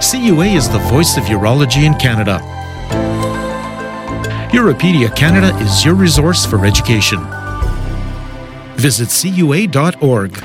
CUA is the voice of urology in Canada. Europedia Canada is your resource for education. Visit CUA.org.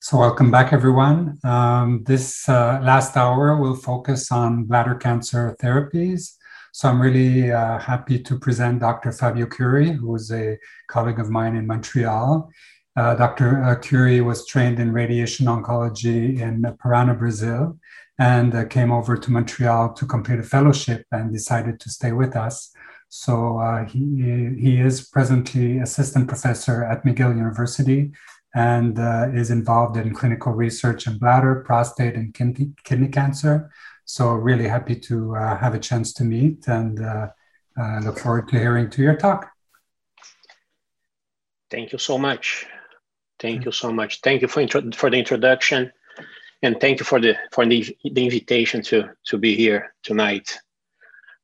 So, welcome back, everyone. Um, this uh, last hour will focus on bladder cancer therapies. So, I'm really uh, happy to present Dr. Fabio Cury, who is a colleague of mine in Montreal. Uh, Dr. Uh, Cury was trained in radiation oncology in Parana, Brazil, and uh, came over to Montreal to complete a fellowship and decided to stay with us. So uh, he, he is presently assistant professor at McGill University and uh, is involved in clinical research in bladder, prostate, and kidney, kidney cancer. So really happy to uh, have a chance to meet and look forward to hearing to your talk. Thank you so much. Thank you so much. Thank you for, for the introduction and thank you for the, for the, the invitation to, to be here tonight.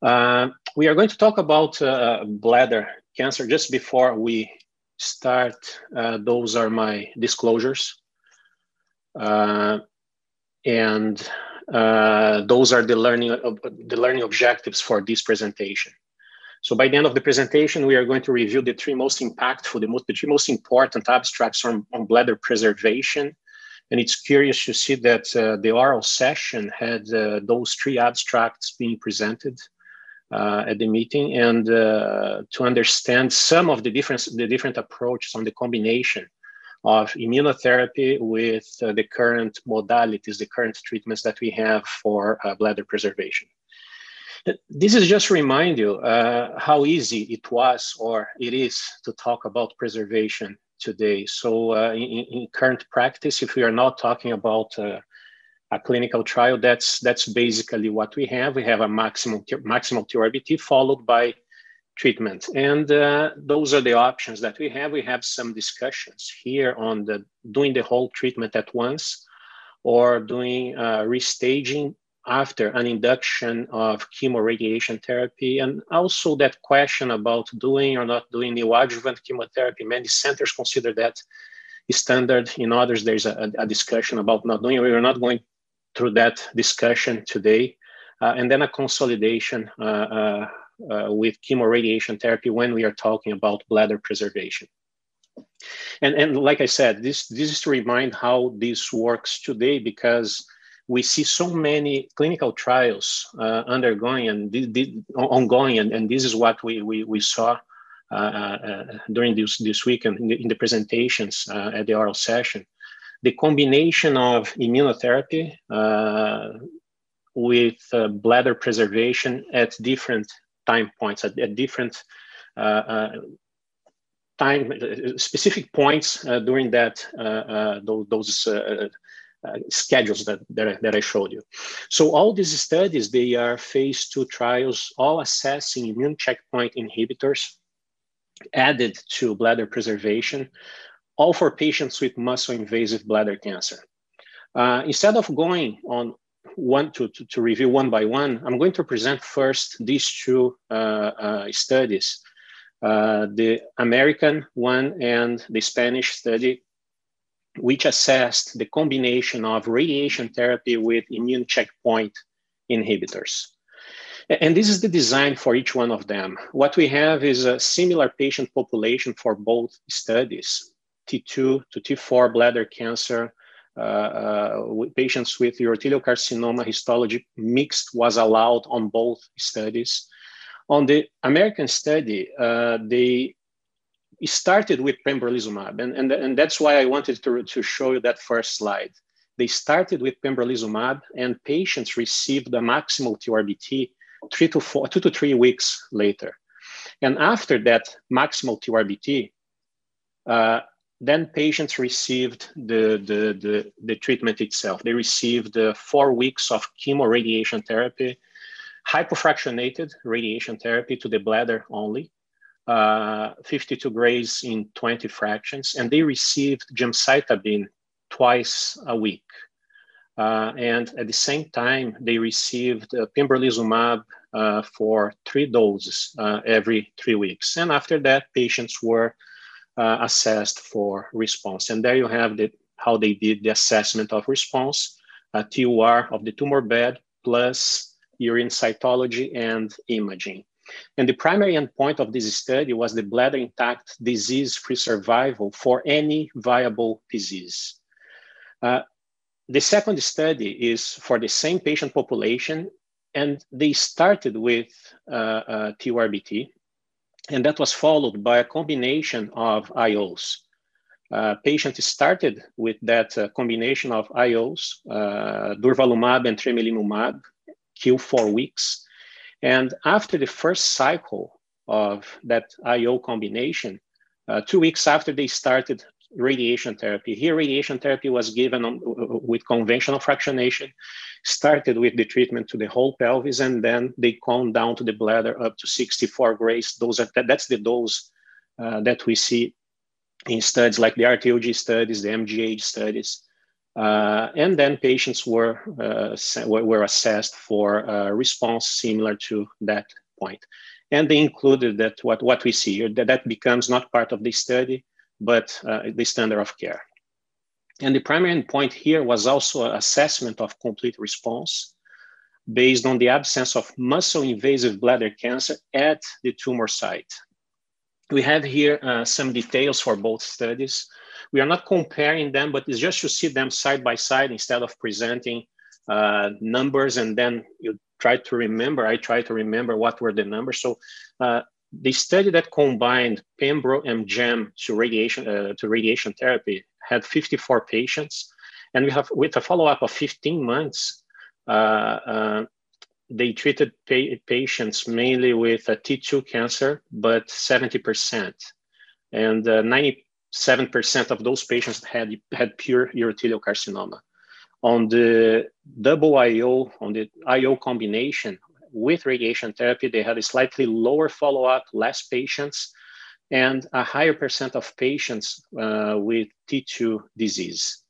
Uh, we are going to talk about uh, bladder cancer. Just before we start, uh, those are my disclosures. Uh, and uh, those are the learning, the learning objectives for this presentation. So by the end of the presentation, we are going to review the three most impactful, the, most, the three most important abstracts on, on bladder preservation. And it's curious to see that uh, the oral session had uh, those three abstracts being presented uh, at the meeting and uh, to understand some of the different, the different approaches on the combination of immunotherapy with uh, the current modalities, the current treatments that we have for uh, bladder preservation. This is just to remind you how easy it was or it is to talk about preservation today. So uh, in, in, current practice, if we are not talking about uh, a clinical trial, that's that's basically what we have. We have a maximum maximum TURBT followed by treatment, and uh, those are the options that we have. We have some discussions here on the doing the whole treatment at once, or doing uh, restaging after an induction of chemoradiation therapy, and also that question about doing or not doing neoadjuvant chemotherapy. Many centers consider that standard. In others, there's a, a discussion about not doing. We are not going through that discussion today. Uh, and then a consolidation uh, uh, uh with chemoradiation therapy when we are talking about bladder preservation. And, and like I said, this, this is to remind how this works today because we see so many clinical trials uh, undergoing and ongoing, and, and this is what we, we, we saw uh, uh, during this, this week and in the, in the presentations uh, at the oral session. The combination of immunotherapy uh, with uh, bladder preservation at different time points, at, at different time specific points during that those, those uh, schedules that, that I, that, I showed you. So all these studies, they are phase two trials, all assessing immune checkpoint inhibitors added to bladder preservation, all for patients with muscle invasive bladder cancer. Uh, instead of going on one to, to, to, review one by one, I'm going to present first these two uh, uh studies, uh, the American one and the Spanish study which assessed the combination of radiation therapy with immune checkpoint inhibitors. And this is the design for each one of them. What we have is a similar patient population for both studies, T2 to T4 bladder cancer, uh, uh, patients with urothelial carcinoma histology mixed was allowed on both studies. On the American study, uh, they started with pembrolizumab, and, and, and that's why I wanted to, to show you that first slide. They started with pembrolizumab, and patients received the maximal TURBT three to four, two to three weeks later. And after that maximal TURBT, uh, then patients received the, the, the, the, treatment itself. They received uh, four weeks of chemoradiation therapy, hypofractionated radiation therapy to the bladder only, 52 grays in 20 fractions, and they received gemcitabine twice a week. Uh, and at the same time, they received uh, pembrolizumab uh, for three doses uh, every three weeks. And after that, patients were uh, assessed for response. And there you have the, how they did the assessment of response. TUR of the tumor bed plus urine cytology and imaging. And the primary endpoint of this study was the bladder intact disease-free survival for any viable disease. Uh, the second study is for the same patient population, and they started with uh, uh, TURBT, and that was followed by a combination of IOs. Uh, patients started with that uh, combination of IOs, uh, durvalumab and tremelimumab, Q four weeks. And after the first cycle of that IO combination, uh, two weeks after they started radiation therapy. Here, radiation therapy was given on, with conventional fractionation, started with the treatment to the whole pelvis, and then they calm down to the bladder up to 64 grays. Those are, that, that's the dose uh, that we see in studies like the RTOG studies, the MGH studies. Uh, and then patients were, uh, were assessed for a response similar to that point. And they included that what, what we see here, that, that becomes not part of the study, but uh, the standard of care. And the primary endpoint here was also assessment of complete response based on the absence of muscle invasive bladder cancer at the tumor site. We have here uh, some details for both studies we are not comparing them, but it's just to see them side by side instead of presenting uh, numbers and then you try to remember. I try to remember what were the numbers. So uh, the study that combined pembro and gem to radiation uh, to radiation therapy had 54 patients, and we have with a follow up of 15 months. Uh, uh, they treated pa- patients mainly with a T2 cancer, but 70 percent and uh, 90 7% of those patients had, had pure urothelial carcinoma. On the double IO, on the IO combination with radiation therapy, they had a slightly lower follow up, less patients, and a higher percent of patients uh, with T2 disease.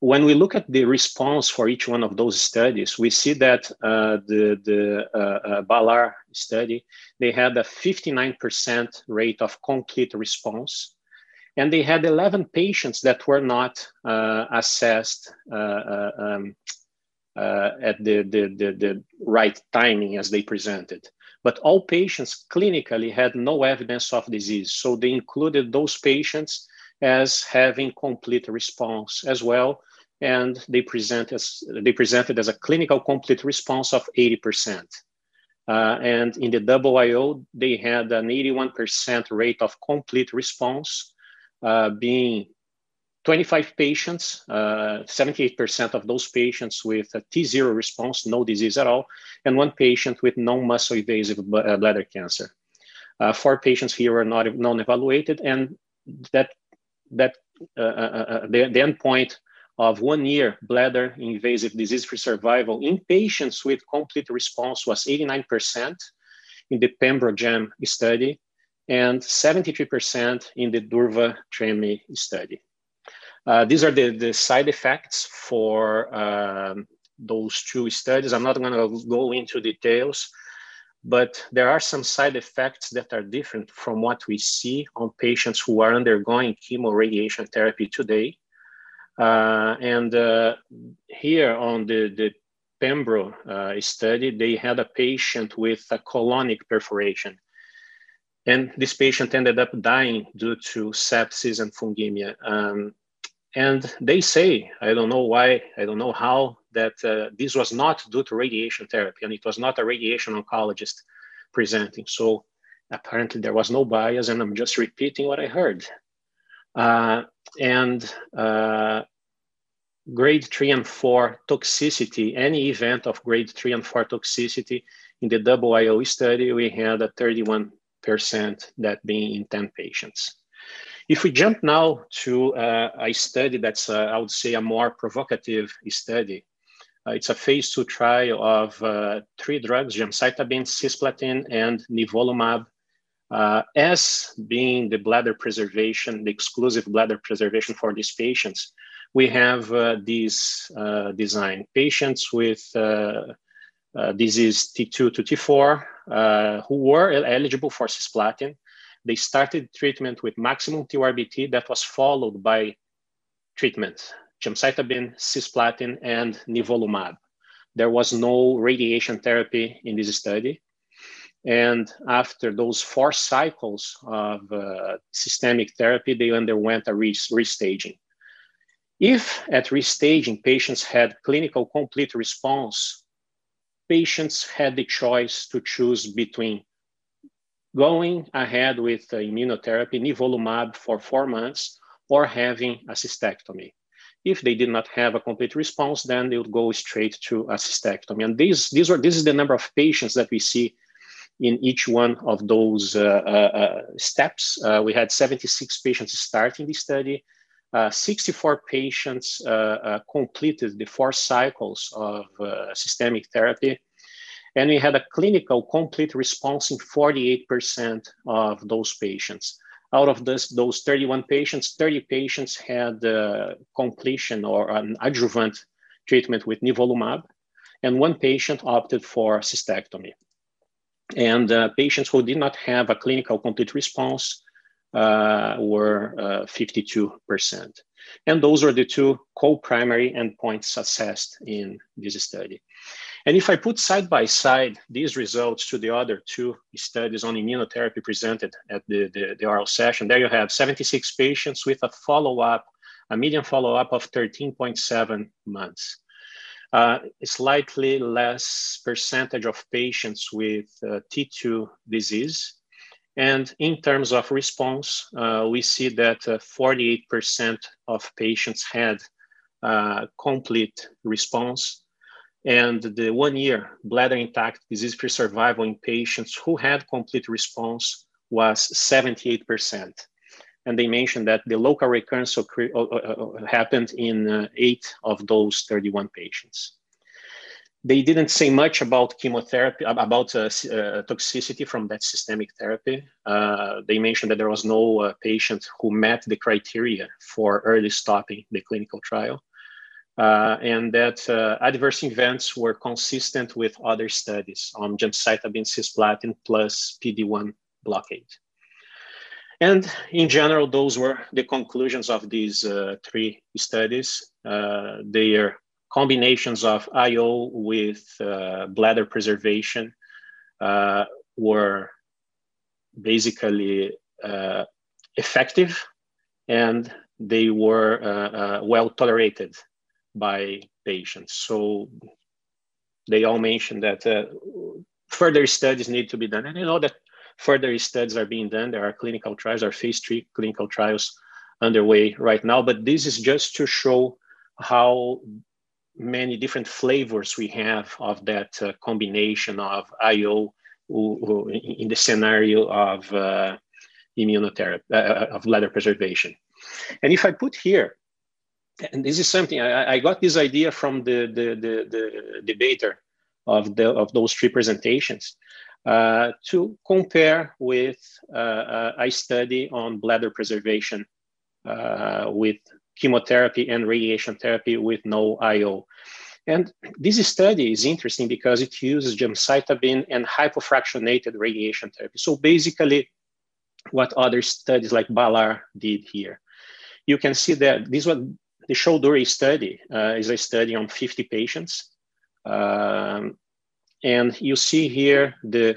When we look at the response for each one of those studies, we see that uh, the, the uh, uh BALAR study, they had a 59% rate of complete response, and they had 11 patients that were not uh, assessed uh, um, uh, at the, the, the, the, right timing as they presented. But all patients clinically had no evidence of disease. So they included those patients as having complete response as well. And they, present as, they presented as a clinical complete response of 80%. Uh, and in the double IO, they had an 81% rate of complete response, uh, being 25 patients, 78% uh, of those patients with a T0 response, no disease at all, and one patient with non-muscle invasive uh, bladder cancer. Four patients here were not non-evaluated, and that that uh, uh, the, the endpoint of one year bladder invasive disease-free survival in patients with complete response was 89% in the PemBroGem study and 73% in the Durva-Treme study. Uh, these are the, the side effects for um, those two studies. I'm not going to go into details, but there are some side effects that are different from what we see on patients who are undergoing chemoradiation therapy today. Uh, and uh, here on the, the Pembro uh, study, they had a patient with a colonic perforation. And this patient ended up dying due to sepsis and fungemia. Um, and they say, I don't know why, I don't know how, that uh, this was not due to radiation therapy and it was not a radiation oncologist presenting. So apparently there was no bias, and I'm just repeating what I heard. Uh, and uh, grade three and four toxicity, any event of grade three and four toxicity in the double IO study, we had a 31% that being in 10 patients. If we jump now to uh, a study that's, uh, I would say, a more provocative study, uh, it's a phase two trial of uh, three drugs, gemcitabine, cisplatin, and nivolumab, uh, as being the bladder preservation, the exclusive bladder preservation for these patients. We have uh, this design. Patients with disease T2 to T4 who were eligible for cisplatin, they started treatment with maximum TURBT that was followed by treatment, gemcitabine, cisplatin, and nivolumab. There was no radiation therapy in this study. And after those four cycles of uh, systemic therapy, they underwent a restaging. If at restaging patients had clinical complete response, patients had the choice to choose between going ahead with immunotherapy, nivolumab for four months, or having a cystectomy. If they did not have a complete response, then they would go straight to a cystectomy. And these, these are, this is the number of patients that we see in each one of those uh, uh, uh steps. We had 76 patients starting the study. Uh, 64 patients completed the four cycles of systemic therapy. And we had a clinical complete response in 48% of those patients. Out of this, those 31 patients, 30 patients had uh, completion or an adjuvant treatment with nivolumab, and one patient opted for cystectomy. And uh, patients who did not have a clinical complete response uh, were 52%. Uh, and those are the two co-primary endpoints assessed in this study. And if I put side by side these results to the other two studies on immunotherapy presented at the, the, the oral session, there you have 76 patients with a follow-up, a median follow-up of 13.7 months. Uh, slightly less percentage of patients with uh, T2 disease. And in terms of response, uh, we see that 48% uh, of patients had uh, complete response and the one year bladder intact disease-free survival in patients who had complete response was 78%. And they mentioned that the local recurrence uh, uh, uh, happened in eight of those 31 patients. They didn't say much about chemotherapy, about toxicity from that systemic therapy. they mentioned that there was no patient who met the criteria for early stopping the clinical trial uh, and that uh, adverse events were consistent with other studies on gemcitabine cisplatin plus PD-1 blockade. And in general, those were the conclusions of these uh, three studies. Uh, they are combinations of IO with uh, bladder preservation uh, were basically effective and they were well tolerated by patients. So they all mentioned that uh, further studies need to be done. And you know that further studies are being done. There are clinical trials, are phase three clinical trials underway right now. But this is just to show how many different flavors we have of that uh, combination of IO in the scenario of uh, immunotherapy, uh, uh, of bladder preservation. And if I put here and this is something I, I got this idea from the, the, the, the debater of, the, of those three presentations uh, to compare with uh, a study on bladder preservation uh, with chemotherapy and radiation therapy with no IO. And this study is interesting because it uses gemcitabine and hypofractionated radiation therapy. So basically, what other studies like Balar did here. You can see that this was the Choudhury study uh, is a study on 50 patients. Um, and you see here the,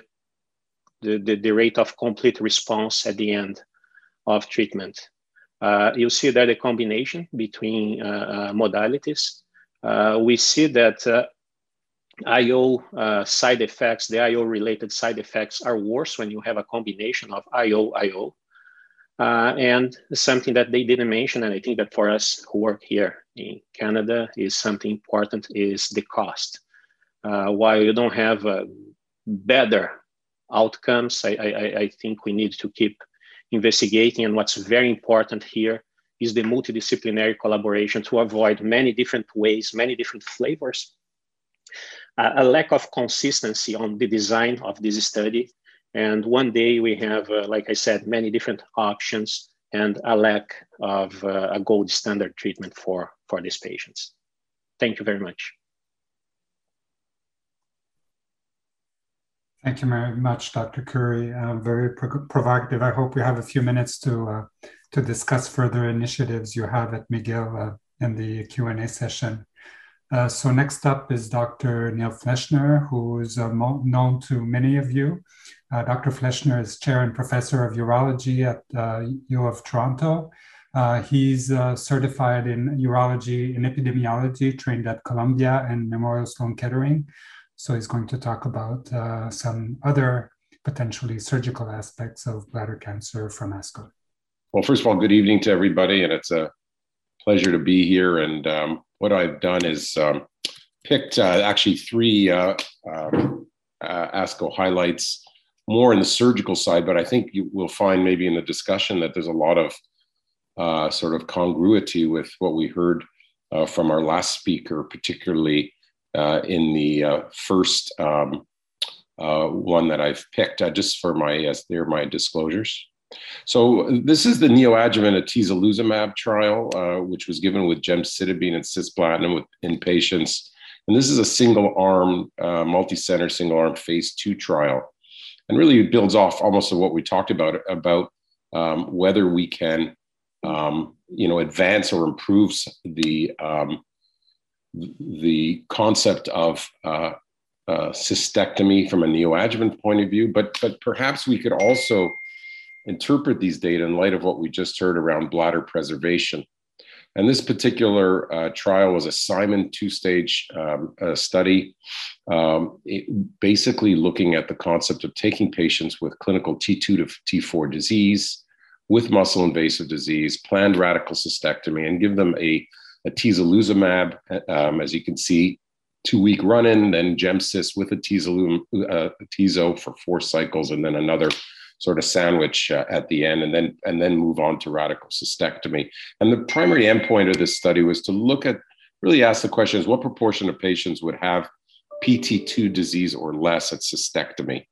the, the, the, rate of complete response at the end of treatment. Uh, you see that a combination between uh, uh modalities. Uh, we see that uh, IO side effects, the IO related side effects are worse when you have a combination of IO, IO. Uh, and something that they didn't mention, and I think that for us who work here in Canada is something important is the cost. Uh, while you don't have better outcomes, I, I, I think we need to keep investigating. And what's very important here is the multidisciplinary collaboration to avoid many different ways, many different flavors. A lack of consistency on the design of this study and one day we have, uh, like I said, many different options and a lack of uh, a gold standard treatment for, for these patients. Thank you very much. Thank you very much, Dr. Cury. Uh, very pro provocative. I hope we have a few minutes to uh, to discuss further initiatives you have at McGill. Uh, in the Q&A session. Uh, so next up is Dr. Neil Fleshner, who is uh, known to many of you. Uh, Dr. Fleshner is chair and professor of urology at U of Toronto. he's certified in urology and epidemiology, trained at Columbia and Memorial Sloan Kettering. So he's going to talk about some other potentially surgical aspects of bladder cancer from ASCO. Well, first of all, good evening to everybody, and it's a pleasure to be here. And um, what I've done is um, picked uh, actually three uh, um, uh, ASCO highlights, more in the surgical side, but I think you will find maybe in the discussion that there's a lot of uh, sort of congruity with what we heard uh, from our last speaker, particularly uh, in the first um, one that I've picked, just for my, yes, they're my disclosures. So this is the neoadjuvant atezolizumab trial, uh, which was given with gemcitabine and cisplatin in patients. And this is a single arm, uh, multi-center, single arm phase two trial. And really it builds off almost of what we talked about, about um, whether we can, um, you know, advance or improve the, um, the concept of uh, uh, cystectomy from a neoadjuvant point of view, but, but perhaps we could also interpret these data in light of what we just heard around bladder preservation. And this particular uh, trial was a Simon two stage um, uh, study, um, basically looking at the concept of taking patients with clinical T2 to T4 disease, with muscle invasive disease, planned radical cystectomy, and give them a, atezolizumab, um, as you can see, two week run in, then Gemcis with a uh, tezo for four cycles, and then another sort of sandwich uh, at the end and then and then move on to radical cystectomy. And the primary endpoint of this study was to look at really ask the question is what proportion of patients would have PT2 disease or less at cystectomy.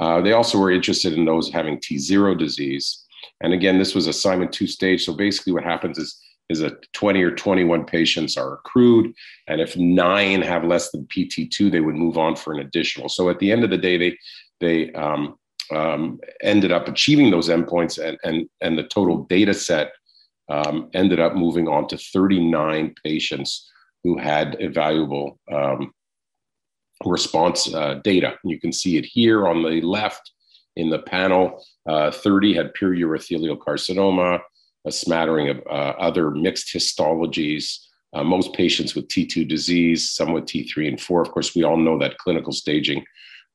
Uh, they also were interested in those having T0 disease. And again, this was a Simon two stage. So basically, what happens is is that 20 or 21 patients are accrued. And if nine have less than PT2, they would move on for an additional. So at the end of the day, they, they um, um, ended up achieving those endpoints and, and, and the total data set um, ended up moving on to 39 patients who had evaluable um, response uh, data. You can see it here on the left in the panel. Uh, 30 had pure urothelial carcinoma, a smattering of uh, other mixed histologies, uh, most patients with T2 disease, some with T3 and 4. Of course, we all know that clinical staging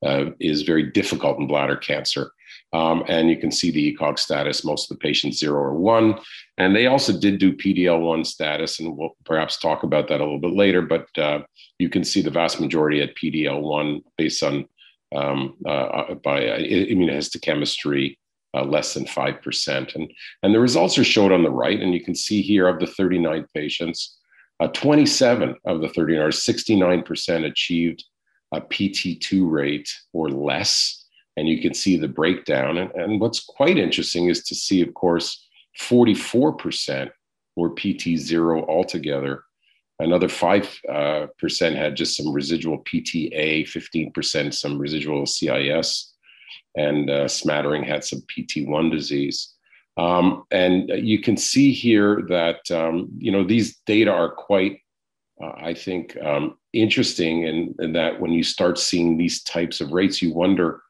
uh, is very difficult in bladder cancer. Um, and you can see the ECOG status, most of the patients zero or one. And they also did do PDL1 status, and we'll perhaps talk about that a little bit later. But uh, you can see the vast majority at PDL1 based on um, uh, uh by uh, immunohistochemistry, uh, less than 5%. And, and the results are showed on the right. And you can see here of the 39 patients, uh, 27 of the 39, or 69% achieved a PT2 rate or less. And you can see the breakdown. And, and what's quite interesting is to see, of course, 44% were PT0 altogether. Another 5% uh, had just some residual PTA, 15% some residual CIS, and uh, smattering had some PT1 disease. Um, and you can see here that um, you know these data are quite uh, I think, um, interesting. And, and that when you start seeing these types of rates, you wonder,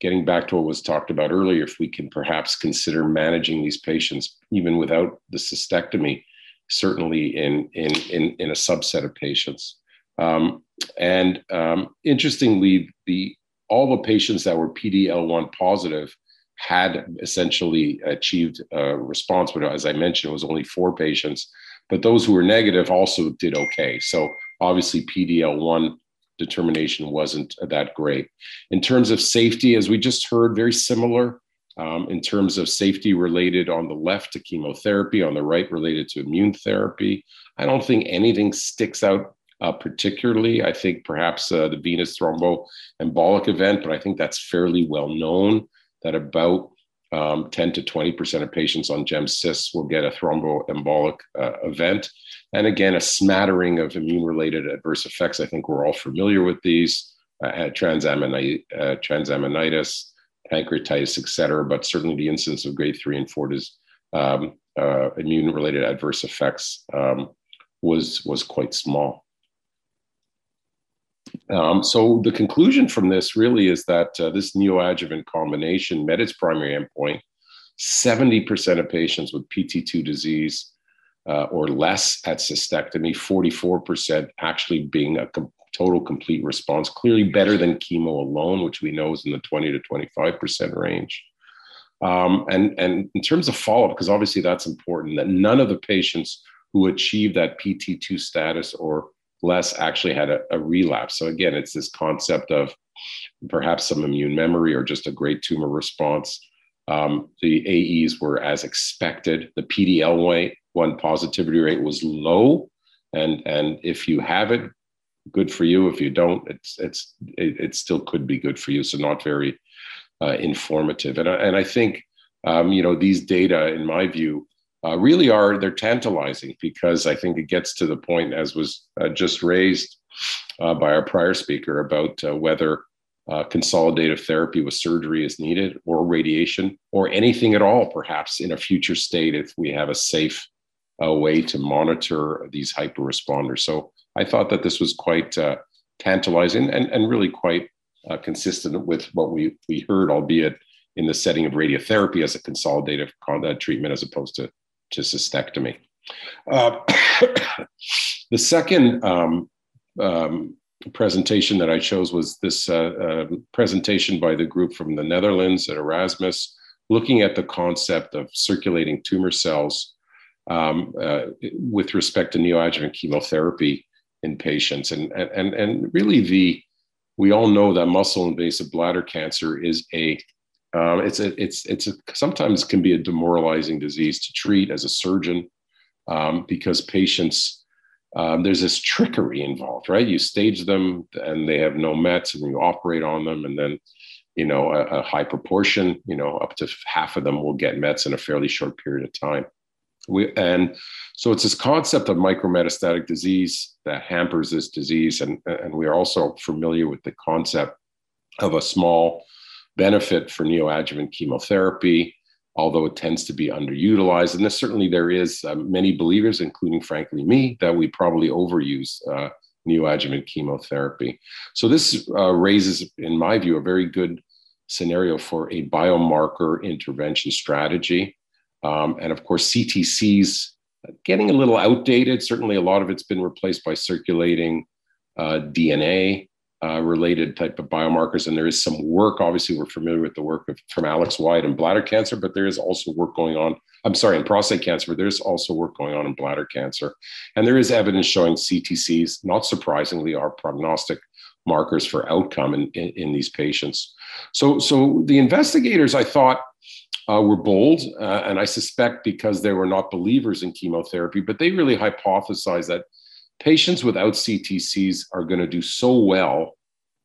getting back to what was talked about earlier, if we can perhaps consider managing these patients even without the cystectomy, certainly in, in, in, in a subset of patients. Um, and um, interestingly, the all the patients that were PDL1 positive had essentially achieved a response, but as I mentioned, it was only four patients but those who were negative also did okay. So obviously, PDL1 determination wasn't that great. In terms of safety, as we just heard, very similar. Um, in terms of safety related on the left to chemotherapy, on the right related to immune therapy. I don't think anything sticks out uh, particularly. I think perhaps uh, the venous thromboembolic event, but I think that's fairly well known that about um, 10 to 20% of patients on GemCis will get a thromboembolic uh, event. And again, a smattering of immune related adverse effects. I think we're all familiar with these uh, transaminitis, uh, transaminitis, pancreatitis, et cetera, but certainly the incidence of grade three and four is um, uh, immune related adverse effects um, was was quite small. Um, so the conclusion from this really is that uh, this neoadjuvant combination met its primary endpoint. 70% of patients with PT2 disease uh, or less at cystectomy, 44% actually being a com- total complete response, clearly better than chemo alone, which we know is in the 20 to 25% range. Um, and, and in terms of follow up, because obviously that's important, that none of the patients who achieved that PT2 status or less actually had a, a relapse. So again, it's this concept of perhaps some immune memory or just a great tumor response. Um, the AEs were as expected. The PD-L1 positivity rate was low, and and if you have it, good for you. If you don't, it's it's it, it still could be good for you. So not very uh, informative. And and I think um, you know these data, in my view, uh, really are they're tantalizing because I think it gets to the point, as was uh, just raised uh, by our prior speaker, about uh, whether uh, consolidative therapy with surgery is needed, or radiation, or anything at all, perhaps in a future state if we have a safe uh, way to monitor these hyper responders. So I thought that this was quite tantalizing and, and really quite consistent with what we we heard, albeit in the setting of radiotherapy as a consolidative treatment as opposed to to cystectomy. Uh, the second um, um, presentation that I chose was this uh, uh, presentation by the group from the Netherlands at Erasmus, looking at the concept of circulating tumor cells um, uh, with respect to neoadjuvant chemotherapy in patients. And, and, and really, the we all know that muscle invasive bladder cancer is a um, it's a, it's it's a, sometimes can be a demoralizing disease to treat as a surgeon um, because patients um, there's this trickery involved, right? You stage them and they have no mets, and you operate on them, and then you know a, a high proportion, you know, up to half of them will get mets in a fairly short period of time. We, and so it's this concept of micrometastatic disease that hampers this disease, and and we are also familiar with the concept of a small benefit for neoadjuvant chemotherapy, although it tends to be underutilized. And this, certainly there is uh, many believers, including frankly me, that we probably overuse uh, neoadjuvant chemotherapy. So this uh, raises, in my view, a very good scenario for a biomarker intervention strategy. Um, and of course, CTCs getting a little outdated. Certainly, a lot of it's been replaced by circulating uh, DNA uh, related type of biomarkers. And there is some work, obviously, we're familiar with the work of, from Alex Wyatt in bladder cancer, but there is also work going on. I'm sorry, in prostate cancer, but there's also work going on in bladder cancer. And there is evidence showing CTCs, not surprisingly, are prognostic markers for outcome in, in, in these patients. So, so the investigators, I thought, uh, were bold, uh, and I suspect because they were not believers in chemotherapy, but they really hypothesized that patients without CTCs are going to do so well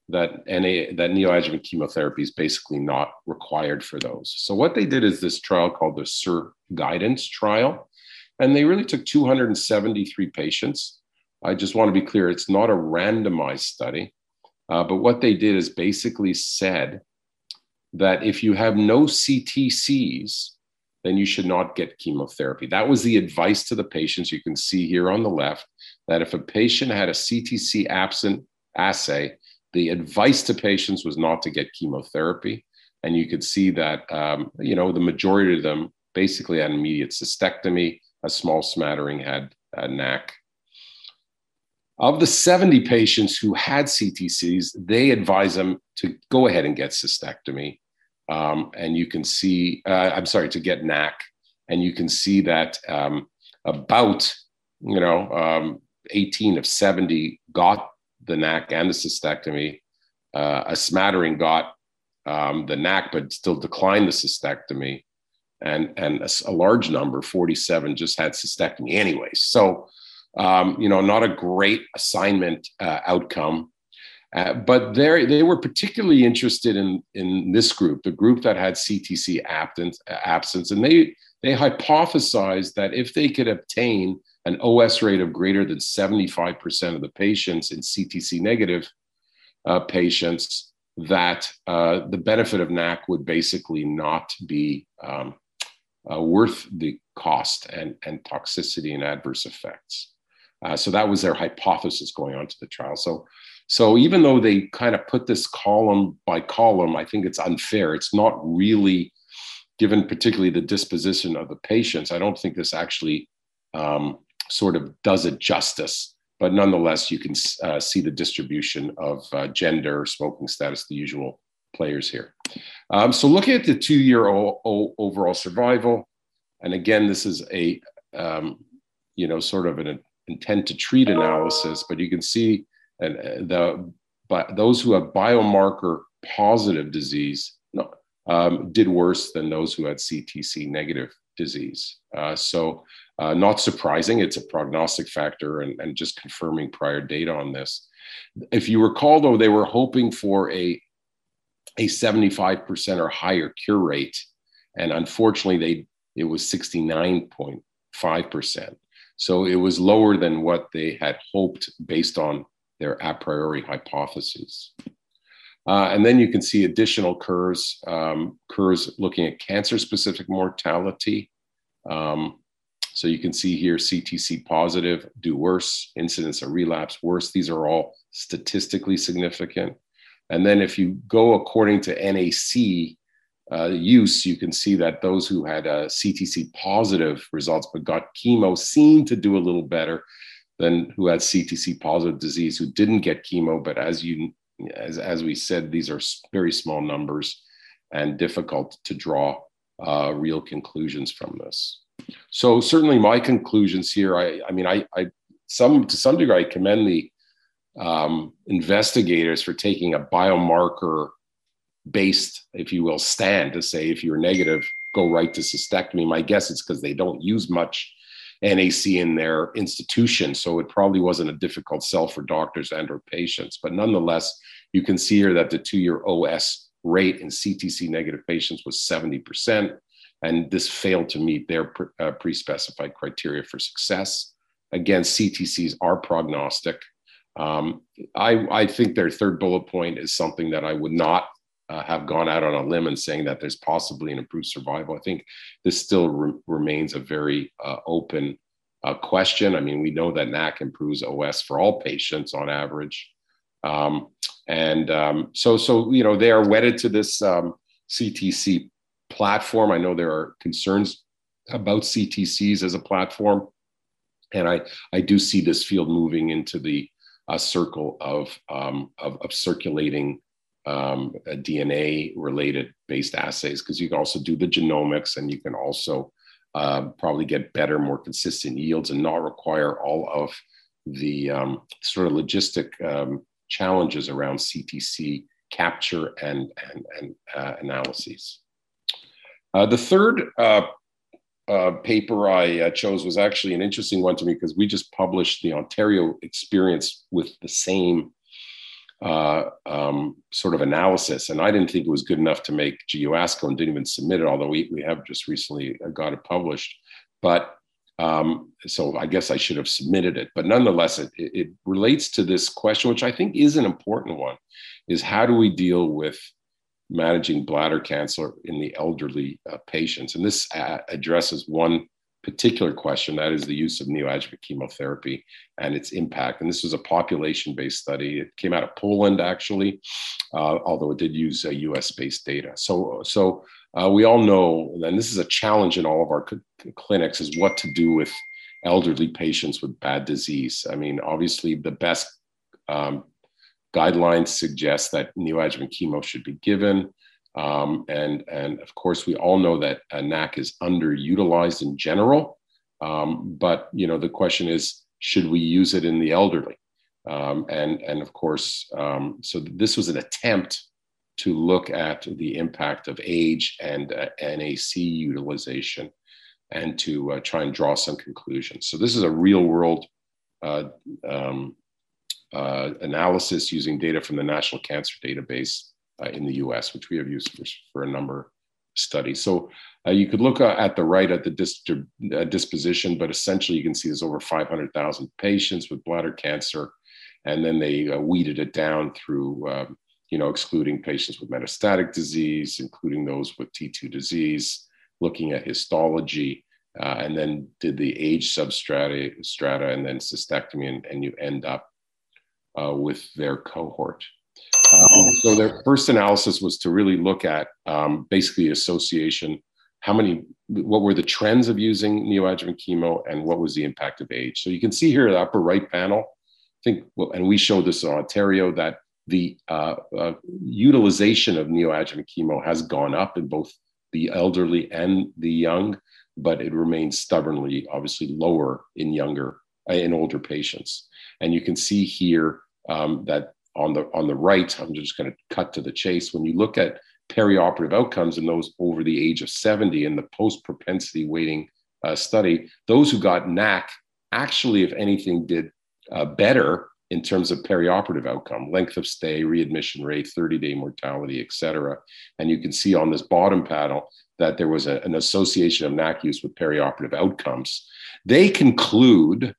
that NA, that neoadjuvant chemotherapy is basically not required for those. So what they did is this trial called the SIR Guidance trial, and they really took 273 patients. I just want to be clear, it's not a randomized study, uh, but what they did is basically said that if you have no CTCs, then you should not get chemotherapy. That was the advice to the patients. You can see here on the left that if a patient had a CTC absent assay, the advice to patients was not to get chemotherapy. And you could see that, um, you know, the majority of them basically had immediate cystectomy, a small smattering had a NAC. Of the 70 patients who had CTCs, they advise them to go ahead and get cystectomy. Um, and you can see, uh, I'm sorry, to get NAC. And you can see that um, about, you know, um, 18 of 70 got the NAC and the cystectomy. Uh, a smattering got um, the NAC, but still declined the cystectomy. And, and a, a, large number, 47, just had cystectomy anyways. So, um, you know, not a great assignment uh, outcome. Uh, but they they were particularly interested in, in this group, the group that had CTC absence, absence. And they, they hypothesized that if they could obtain an OS rate of greater than 75% of the patients in CTC negative uh, patients, that uh, the benefit of NAC would basically not be um, uh, worth the cost and, and toxicity and adverse effects. Uh, so that was their hypothesis going on to the trial. So, so even though they kind of put this column by column, I think it's unfair. It's not really given, particularly the disposition of the patients. I don't think this actually um, sort of does it justice. But nonetheless, you can uh, see the distribution of uh, gender, smoking status, the usual players here. Um, so looking at the two-year overall survival, and again, this is a um, you know sort of an intent to treat analysis, but you can see and uh, the but those who have biomarker positive disease um, did worse than those who had CTC negative disease. Uh, so uh, not surprising, it's a prognostic factor and, and just confirming prior data on this. If you recall, though, they were hoping for a a 75% or higher cure rate, and unfortunately, they it was 69.5%. So it was lower than what they had hoped based on their a priori hypotheses. Uh, and then you can see additional curves, um, curves looking at cancer specific mortality. Um, so you can see here CTC positive do worse, incidence of relapse worse. These are all statistically significant. And then if you go according to NAC uh, use, you can see that those who had CTC positive results but got chemo seem to do a little better than who had CTC positive disease who didn't get chemo. But as you as, as we said, these are very small numbers and difficult to draw uh, real conclusions from this. So certainly my conclusions here, I, I mean, I, I some to some degree I commend the um, investigators for taking a biomarker based, if you will, stand to say if you're negative, go right to cystectomy. My guess is because they don't use much NAC in their institution. So it probably wasn't a difficult sell for doctors and or patients. But nonetheless, you can see here that the two-year OS rate in CTC negative patients was 70%. And this failed to meet their pre- uh, pre-specified criteria for success. Again, CTCs are prognostic. Um, I, I think their third bullet point is something that I would not uh, have gone out on a limb and saying that there's possibly an improved survival. I think this still re- remains a very uh, open uh, question. I mean, we know that NAC improves OS for all patients on average. Um, and um, so, so, you know, they are wedded to this um, CTC platform. I know there are concerns about CTCs as a platform. And I, I do see this field moving into the uh, circle of, um, of, of circulating um, DNA related based assays because you can also do the genomics and you can also uh, probably get better, more consistent yields and not require all of the um, sort of logistic um, challenges around CTC capture and, and, and uh, analyses. Uh, the third uh, uh, paper I uh, chose was actually an interesting one to me because we just published the Ontario experience with the same uh, um, sort of analysis. And I didn't think it was good enough to make GU ASCO and didn't even submit it, although we, we have just recently got it published. But um, so I guess I should have submitted it. But nonetheless, it, it relates to this question, which I think is an important one, is how do we deal with managing bladder cancer in the elderly uh, patients? And this uh, addresses one particular question that is the use of neoadjuvant chemotherapy and its impact. And this was a population based study. It came out of Poland, actually, uh, although it did use uh, US based data. So, so uh, we all know, and this is a challenge in all of our cl- clinics, is what to do with elderly patients with bad disease. I mean, obviously, the best um, guidelines suggest that neoadjuvant chemo should be given. Um, and, and of course, we all know that a NAC is underutilized in general. Um, but you know, the question is, should we use it in the elderly? Um, and, and of course, um, so this was an attempt to look at the impact of age and uh, NAC utilization and to uh, try and draw some conclusions. So this is a real world uh, um, uh, analysis using data from the National Cancer Database uh, in the US, which we have used for, for a number of studies. So uh, you could look uh, at the right at the uh, disposition, but essentially you can see there's over 500,000 patients with bladder cancer. And then they uh, weeded it down through, um, you know, excluding patients with metastatic disease, including those with T2 disease, looking at histology, uh, and then did the age substrata strata and then cystectomy, and, and you end up uh, with their cohort. Um, so their first analysis was to really look at um, basically association, how many, what were the trends of using neoadjuvant chemo and what was the impact of age. So you can see here the upper right panel, I think, well, and we showed this in Ontario that the uh, uh, utilization of neoadjuvant chemo has gone up in both the elderly and the young, but it remains stubbornly, obviously, lower in younger, uh, in older patients. And you can see here um, that on the on the right, I'm just going to cut to the chase. When you look at perioperative outcomes in those over the age of 70 in the post propensity weighting uh, study, those who got NAC actually, if anything, did uh, better in terms of perioperative outcome, length of stay, readmission rate, 30 day mortality, et cetera. And you can see on this bottom panel that there was a, an association of NAC use with perioperative outcomes. They conclude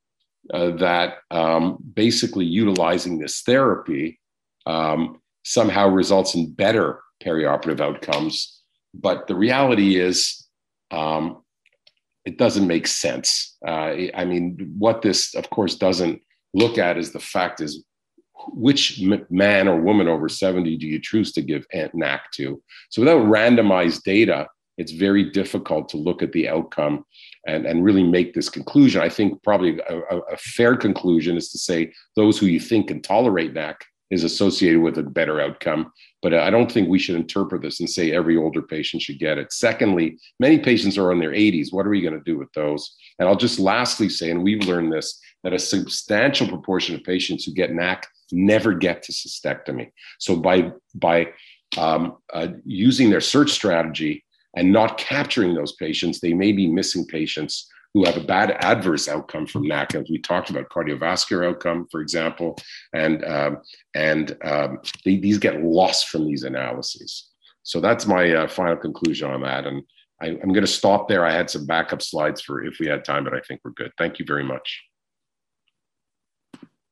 uh, that um, basically utilizing this therapy um, somehow results in better perioperative outcomes. But the reality is, um, it doesn't make sense. Uh, I mean, what this, of course, doesn't look at is the fact is which man or woman over 70 do you choose to give NAC to? So without randomized data, it's very difficult to look at the outcome and, and really make this conclusion. I think probably a, a fair conclusion is to say those who you think can tolerate NAC is associated with a better outcome. But I don't think we should interpret this and say every older patient should get it. Secondly, many patients are in their 80s. What are we going to do with those? And I'll just lastly say, and we've learned this, that a substantial proportion of patients who get NAC never get to cystectomy. So by by um, uh, using their search strategy and not capturing those patients, they may be missing patients who have a bad adverse outcome from NAC, as we talked about cardiovascular outcome, for example, and um, and um, they, these get lost from these analyses. So that's my uh, final conclusion on that, and I, I'm going to stop there. I had some backup slides for if we had time, but I think we're good. Thank you very much.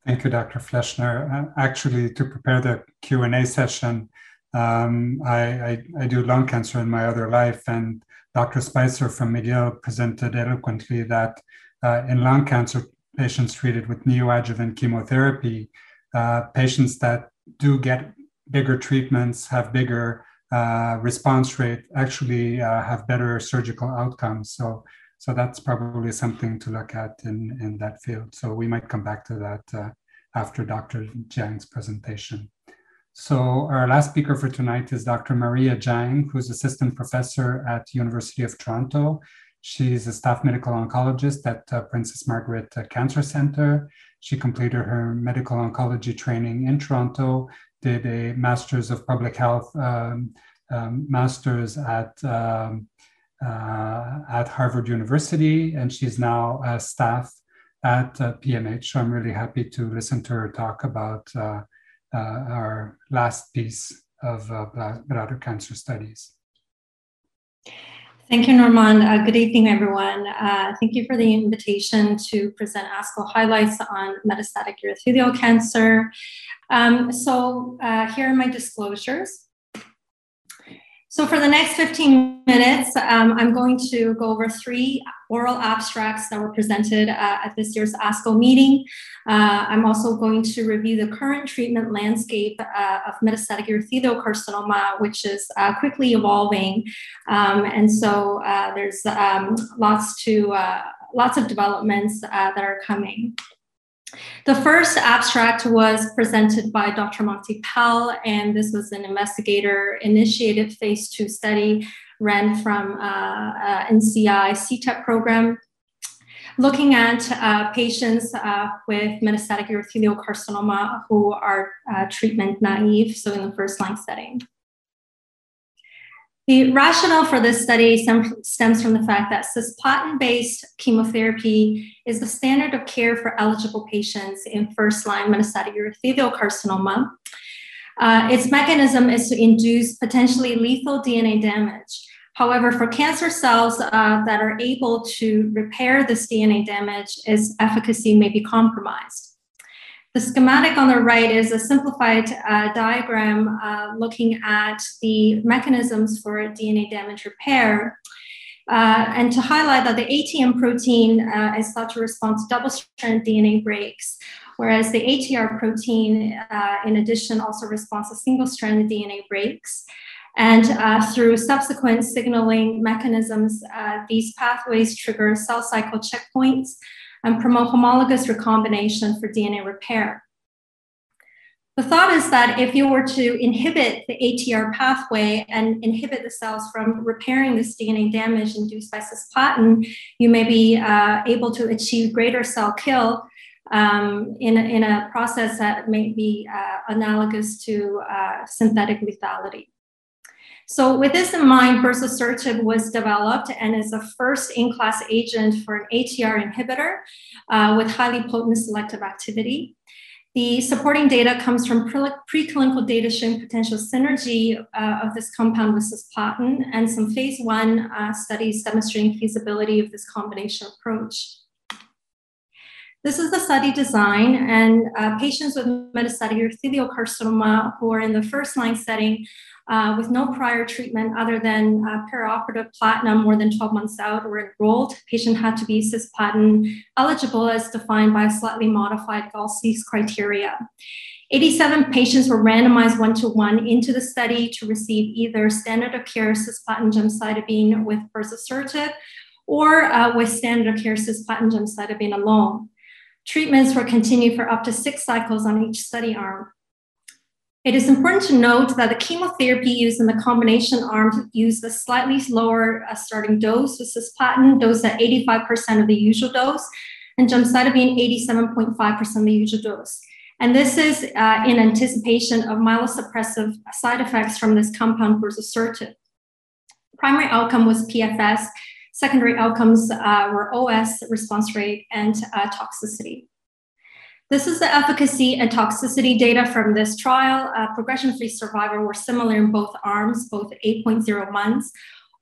Thank you, Dr. Fleshner. Uh, actually, to prepare the Q&A session, um, I, I, I, do lung cancer in my other life, and Dr. Spicer from McGill presented eloquently that uh, in lung cancer patients treated with neoadjuvant chemotherapy, uh, patients that do get bigger treatments, have bigger uh, response rate, actually uh, have better surgical outcomes. So so that's probably something to look at in, in that field. So we might come back to that uh, after Dr. Jiang's presentation. So our last speaker for tonight is Dr. Maria Jiang, who's assistant professor at University of Toronto. She's a staff medical oncologist at uh, Princess Margaret uh, Cancer Center. She completed her medical oncology training in Toronto, did a master's of public health um, um, master's at um, uh, at Harvard University, and she's now a staff at uh, PMH. So I'm really happy to listen to her talk about uh, our last piece of bladder cancer studies. Thank you, Norman. Uh, good evening, everyone. Uh, thank you for the invitation to present ASCO highlights on metastatic urothelial cancer. Um, so uh, here are my disclosures. So for the next 15 minutes, um, I'm going to go over three oral abstracts that were presented uh, at this year's ASCO meeting. Uh, I'm also going to review the current treatment landscape uh, of metastatic urothelial carcinoma, which is uh, quickly evolving. Um, and so uh, there's um, lots to uh, lots of developments that are coming. The first abstract was presented by Dr. Monty Pal, and this was an investigator initiated phase two study ran from uh, uh, NCI CTEP program, looking at uh, patients uh, with metastatic urothelial carcinoma who are uh, treatment naive, so in the first line setting. The rationale for this study stems from the fact that cisplatin based chemotherapy is the standard of care for eligible patients in first line metastatic urothelial carcinoma. Uh, its mechanism is to induce potentially lethal DNA damage. However, for cancer cells uh, that are able to repair this DNA damage, its efficacy may be compromised. The schematic on the right is a simplified uh, diagram uh, looking at the mechanisms for DNA damage repair. Uh, and to highlight that the ATM protein uh, is thought to respond to double-stranded DNA breaks, whereas the ATR protein, uh, in addition, also responds to single-stranded DNA breaks. And uh, through subsequent signaling mechanisms, uh, these pathways trigger cell cycle checkpoints and promote homologous recombination for DNA repair. The thought is that if you were to inhibit the ATR pathway and inhibit the cells from repairing this DNA damage induced by cisplatin, you may be uh, able to achieve greater cell kill um, in, a, in a process that may be uh, analogous to uh, synthetic lethality. So with this in mind, berzosertib was developed and is a first in-class agent for an ATR inhibitor uh, with highly potent selective activity. The supporting data comes from preclinical data showing potential synergy uh, of this compound with cisplatin and some phase one uh, studies demonstrating feasibility of this combination approach. This is the study design, and uh, patients with metastatic urothelial carcinoma who are in the first line setting uh, with no prior treatment other than uh, perioperative platinum more than 12 months out were enrolled. Patient had to be cisplatin eligible as defined by a slightly modified Galsky's criteria. 87 patients were randomized one to one into the study to receive either standard of care cisplatin gemcitabine with berzosertib or uh, with standard of care cisplatin gemcitabine alone. Treatments were continued for up to six cycles on each study arm. It is important to note that the chemotherapy used in the combination arm used a slightly lower uh, starting dose with cisplatin dosed at 85% of the usual dose and gemcitabine 87.5% of the usual dose. And this is uh, in anticipation of myelosuppressive side effects from this compound berzosertib. Primary outcome was PFS. Secondary outcomes uh, were OS, response rate, and uh, toxicity. This is the efficacy and toxicity data from this trial. Uh, progression-free survival were similar in both arms, both 8.0 months.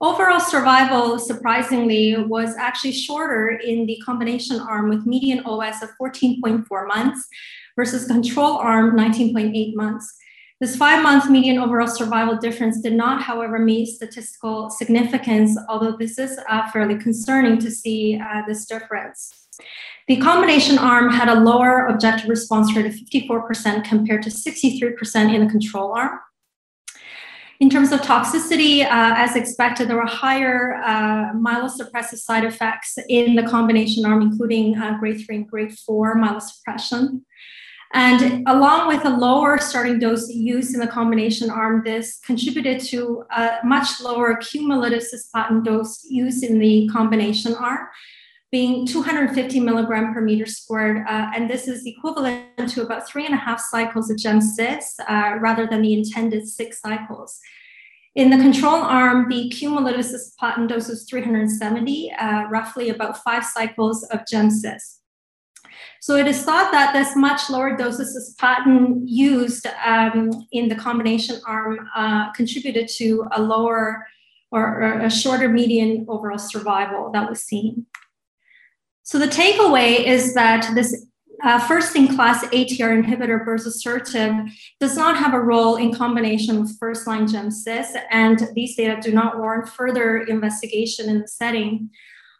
Overall survival, surprisingly, was actually shorter in the combination arm with median OS of 14.4 months versus control arm 19.8 months. This five month median overall survival difference did not, however, meet statistical significance, although this is uh, fairly concerning to see uh, this difference. The combination arm had a lower objective response rate of 54% compared to 63% in the control arm. In terms of toxicity, uh, as expected, there were higher uh, myelosuppressive side effects in the combination arm, including uh, grade three and grade four myelosuppression. And along with a lower starting dose used in the combination arm, this contributed to a much lower cumulative cisplatin dose used in the combination arm, being 250 milligram per meter squared. Uh, and this is equivalent to about three and a half cycles of GemCis uh, rather than the intended six cycles. In the control arm, the cumulative cisplatin dose was 370, uh, roughly about five cycles of GemCis. So it is thought that this much lower doses of cisplatin used um, in the combination arm uh, contributed to a lower or, or a shorter median overall survival that was seen. So the takeaway is that this uh, first-in-class ATR inhibitor berzosertib does not have a role in combination with first-line GemCis, and these data do not warrant further investigation in the setting.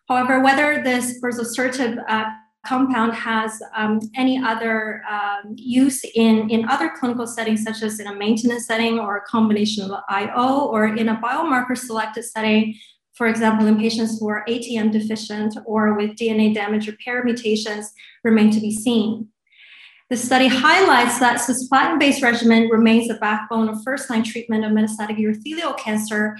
However, whether this berzosertib uh, compound has um, any other um, use in, in other clinical settings, such as in a maintenance setting or a combination of IO, or in a biomarker selected setting, for example, in patients who are ATM deficient or with DNA damage repair mutations, remain to be seen. The study highlights that cisplatin-based regimen remains the backbone of first-line treatment of metastatic urothelial cancer.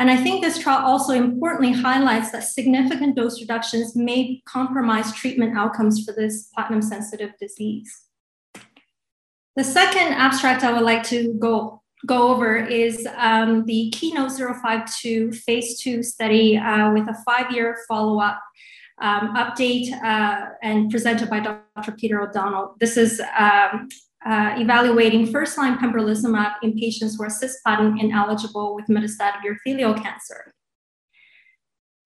And I think this trial also importantly highlights that significant dose reductions may compromise treatment outcomes for this platinum-sensitive disease. The second abstract I would like to go go over is um, the Keynote 052 phase two study uh, with a five year follow up um, update uh, and presented by Dr. Peter O'Donnell. This is um, uh, evaluating first line pembrolizumab in patients who are cisplatin ineligible with metastatic urothelial cancer.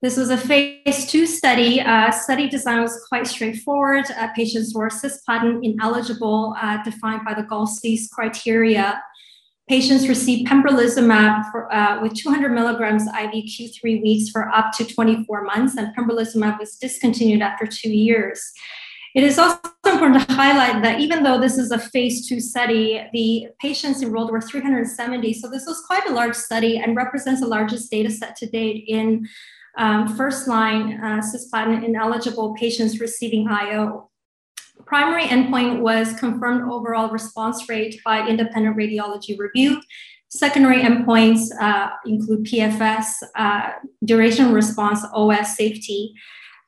This was a phase two study. Uh, study design was quite straightforward. Uh, patients were cisplatin ineligible, uh, defined by the Galsky's criteria Patients received pembrolizumab for, uh, with 200 milligrams IV Q3 weeks for up to 24 months, and pembrolizumab was discontinued after two years. It is also important to highlight that even though this is a phase two study, the patients enrolled were 370. So this was quite a large study and represents the largest data set to date in um, first line uh, cisplatin ineligible patients receiving IO. Primary endpoint was confirmed overall response rate by independent radiology review. Secondary endpoints uh, include PFS, uh, duration response, OS, safety.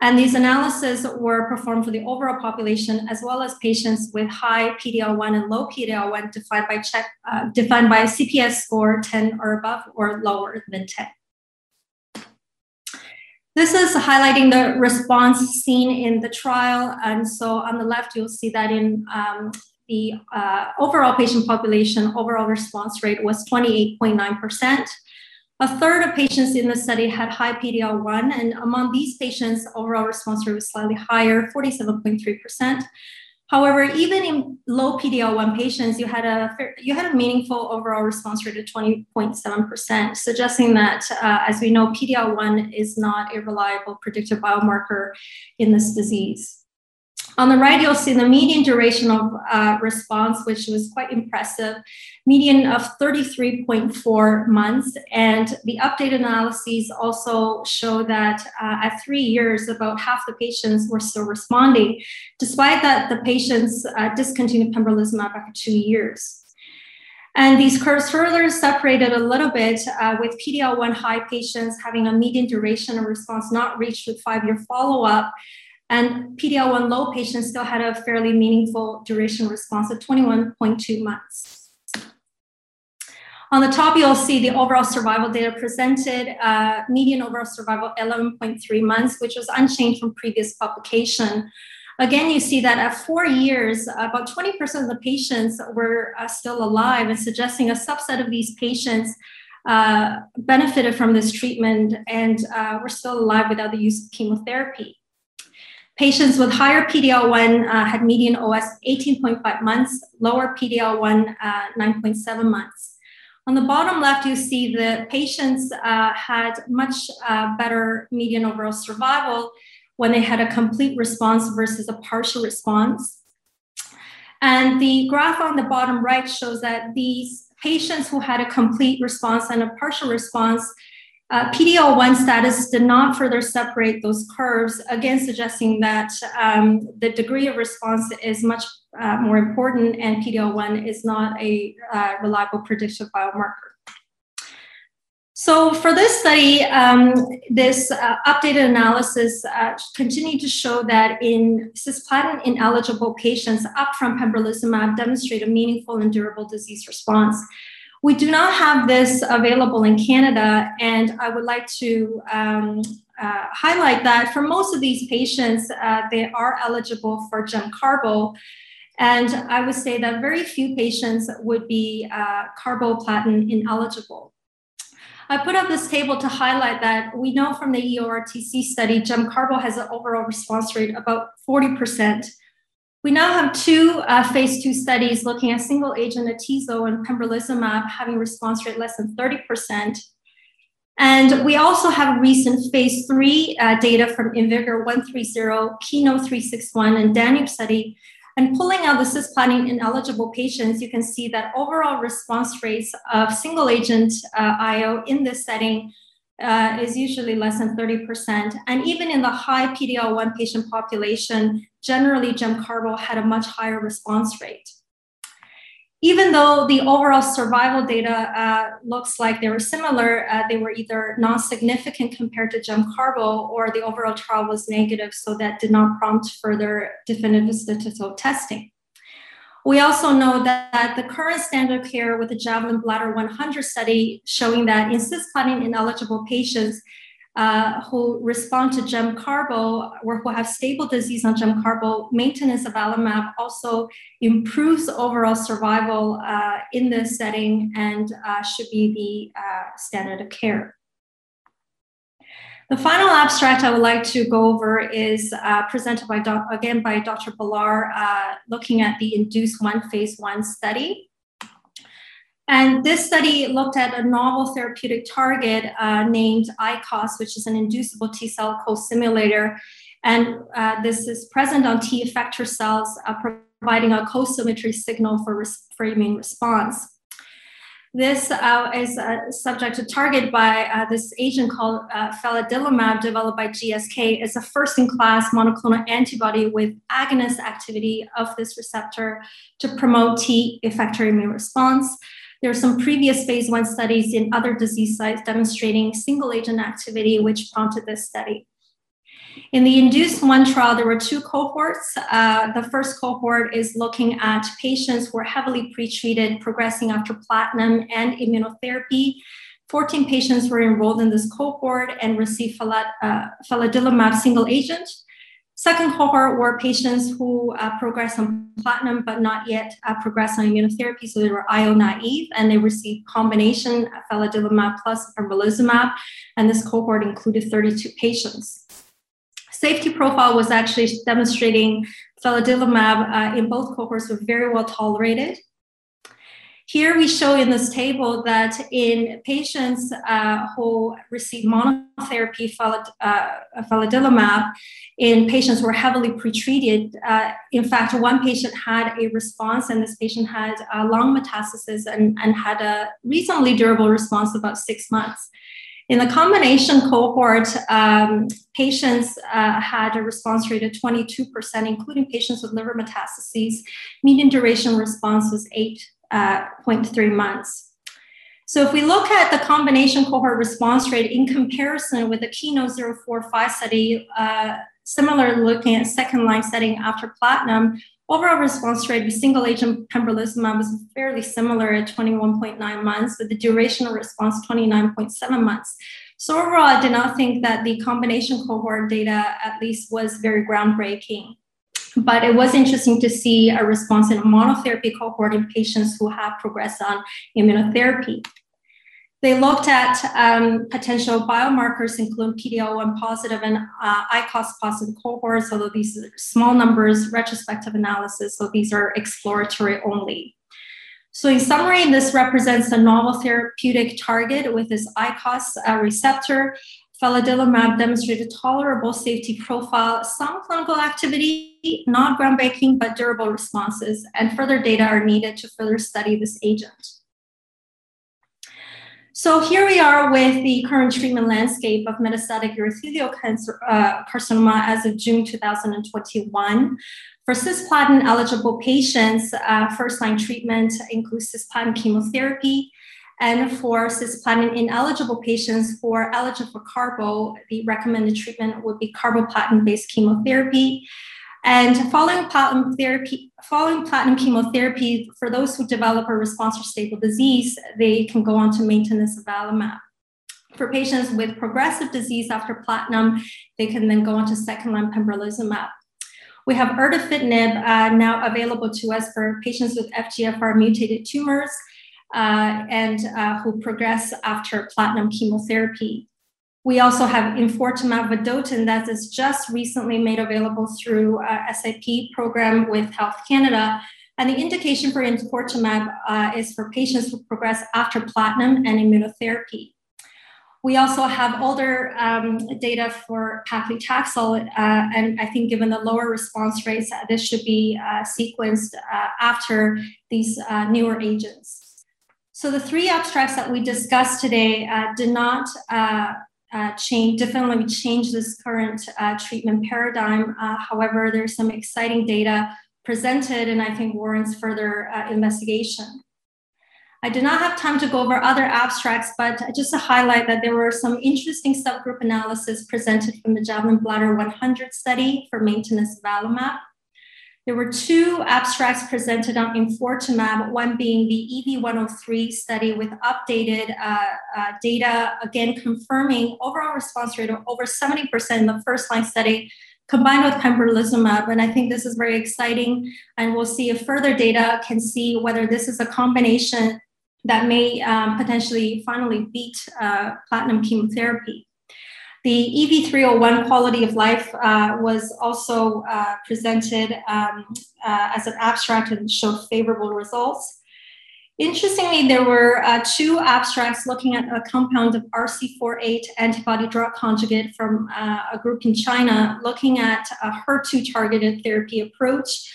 And these analyses were performed for the overall population as well as patients with high PD-L1 and low PD-L1 defined by check, uh, defined by a CPS score 10 or above or lower than 10. This is highlighting the response seen in the trial. And so on the left, you'll see that in um, the uh, overall patient population, overall response rate was 28.9%. A third of patients in the study had high PD-L1, and among these patients, overall response rate was slightly higher, 47.3%. However, even in low PD-L1 patients, you had a you had a meaningful overall response rate of 20.7%, suggesting that, uh, as we know, PD-L1 is not a reliable predictive biomarker in this disease. On the right, you'll see the median duration of uh, response, which was quite impressive, median of 33.4 months. And the updated analyses also show that uh, at three years, about half the patients were still responding, despite that the patients uh, discontinued pembrolizumab after two years. And these curves further separated a little bit uh, with PD-L1 high patients having a median duration of response not reached with five-year follow-up, and PD-L1 low patients still had a fairly meaningful duration response of 21.2 months. On the top, you'll see the overall survival data presented, uh, median overall survival 11.3 months, which was unchanged from previous publication. Again, you see that at four years, about 20% of the patients were uh, still alive and suggesting a subset of these patients uh, benefited from this treatment and uh, were still alive without the use of chemotherapy. Patients with higher PDL1 uh, had median OS 18.5 months, lower PDL1 uh, 9.7 months. On the bottom left, you see the patients uh, had much uh, better median overall survival when they had a complete response versus a partial response. And the graph on the bottom right shows that these patients who had a complete response and a partial response uh, PD-L1 status did not further separate those curves, again suggesting that um, the degree of response is much uh, more important and PD-L1 is not a uh, reliable predictive biomarker. So for this study, um, this uh, updated analysis uh, continued to show that in cisplatin ineligible patients, up from pembrolizumab demonstrated meaningful and durable disease response. We do not have this available in Canada, and I would like to um, uh, highlight that for most of these patients, uh, they are eligible for Gemcarbo. And I would say that very few patients would be uh, carboplatin ineligible. I put up this table to highlight that we know from the EORTC study, Gemcarbo has an overall response rate about 40%. We now have two uh, phase two studies looking at single agent atezo and pembrolizumab having response rate less than 30%. And we also have recent phase three uh, data from IMvigor 130, Keynote 361, and Danube study. And pulling out the cisplatin ineligible patients, you can see that overall response rates of single agent uh, IO in this setting uh, is usually less than 30%. And even in the high PD-L1 patient population, generally Gemcarbo had a much higher response rate. Even though the overall survival data uh, looks like they were similar, uh, they were either non-significant compared to Gemcarbo or the overall trial was negative, so that did not prompt further definitive statistical testing. We also know that the current standard care with the Javelin Bladder 100 study showing that in cisplatin ineligible patients uh, who respond to Gemcarbo or who have stable disease on Gemcarbo, maintenance of avelumab also improves overall survival uh, in this setting and uh, should be the uh, standard of care. The final abstract I would like to go over is uh, presented by doc, again by Dr. Balar, uh, looking at the INDUCE-1 phase one study. And this study looked at a novel therapeutic target uh, named ICOS, which is an inducible T cell co-stimulator. And uh, this is present on T effector cells, uh, providing a co-stimulatory signal for, res- for immune response. This uh, is uh, subject to target by uh, this agent called uh, feladilimab, developed by GSK. It's a first-in-class monoclonal antibody with agonist activity of this receptor to promote T effector immune response. There are some previous phase one studies in other disease sites demonstrating single agent activity, which prompted this study. In the INDUCE-1 trial, there were two cohorts. Uh, the first cohort is looking at patients who are heavily pretreated, progressing after platinum and immunotherapy. 14 patients were enrolled in this cohort and received uh, feladilimab single agent. Second cohort were patients who uh, progressed on platinum but not yet uh, progressed on immunotherapy, so they were IO naive, and they received combination feladilimab plus pembrolizumab, and this cohort included 32 patients. Safety profile was actually demonstrating feladilimab uh, in both cohorts were very well tolerated. Here we show in this table that in patients uh, who received monotherapy feladilimab, uh, in patients who were heavily pretreated, uh, in fact, one patient had a response, and this patient had uh, lung metastasis and, and had a reasonably durable response about six months. In the combination cohort, um, patients uh, had a response rate of 22%, including patients with liver metastases. Median duration response was 8.3 uh, months. So if we look at the combination cohort response rate in comparison with the Keynote 045 study, uh, similar looking at second line setting after platinum, overall response rate with single agent pembrolizumab was fairly similar at 21.9 months, with the duration of response 29.7 months. So overall, I did not think that the combination cohort data at least was very groundbreaking. But it was interesting to see a response in a monotherapy cohort in patients who have progressed on immunotherapy. They looked at um, potential biomarkers, including PD-L1 positive and uh, ICOS positive cohorts, although these are small numbers, retrospective analysis, so these are exploratory only. So in summary, this represents a novel therapeutic target with this ICOS uh, receptor. Feladilimab demonstrated a tolerable safety profile, some clinical activity, not groundbreaking, but durable responses, and further data are needed to further study this agent. So here we are with the current treatment landscape of metastatic urothelial cancer, uh, carcinoma as of June 2021. For cisplatin eligible patients, uh, first line treatment includes cisplatin chemotherapy. And for cisplatin ineligible patients who are eligible for carbo, the recommended treatment would be carboplatin based chemotherapy. And following platinum therapy, following platinum chemotherapy, for those who develop a response or stable disease, they can go on to maintenance of avelumab. For patients with progressive disease after platinum, they can then go on to second-line pembrolizumab. We have erdafitinib uh, now available to us for patients with FGFR mutated tumors uh, and uh, who progress after platinum chemotherapy. We also have enfortumab vedotin that is just recently made available through uh, SIP program with Health Canada. And the indication for enfortumab uh, is for patients who progress after platinum and immunotherapy. We also have older um, data for paclitaxel, uh, and I think given the lower response rates, uh, this should be uh, sequenced uh, after these newer agents. So the three abstracts that we discussed today uh, did not uh, change, definitely change this current uh, treatment paradigm. Uh, however, there's some exciting data presented and I think warrants further uh, investigation. I did not have time to go over other abstracts, but just to highlight that there were some interesting subgroup analysis presented from the Javelin Bladder 100 study for maintenance of avelumab. There were two abstracts presented on enfortumab, one being the EV103 study with updated uh, uh, data, again confirming overall response rate of over 70% in the first line study combined with pembrolizumab. And I think this is very exciting. And we'll see if further data can see whether this is a combination that may um, potentially finally beat uh, platinum chemotherapy. The EV301 quality of life uh, was also uh, presented um, uh, as an abstract and showed favorable results. Interestingly, there were uh, two abstracts looking at a compound of RC48 antibody drug conjugate from uh, a group in China looking at a HER2 targeted therapy approach.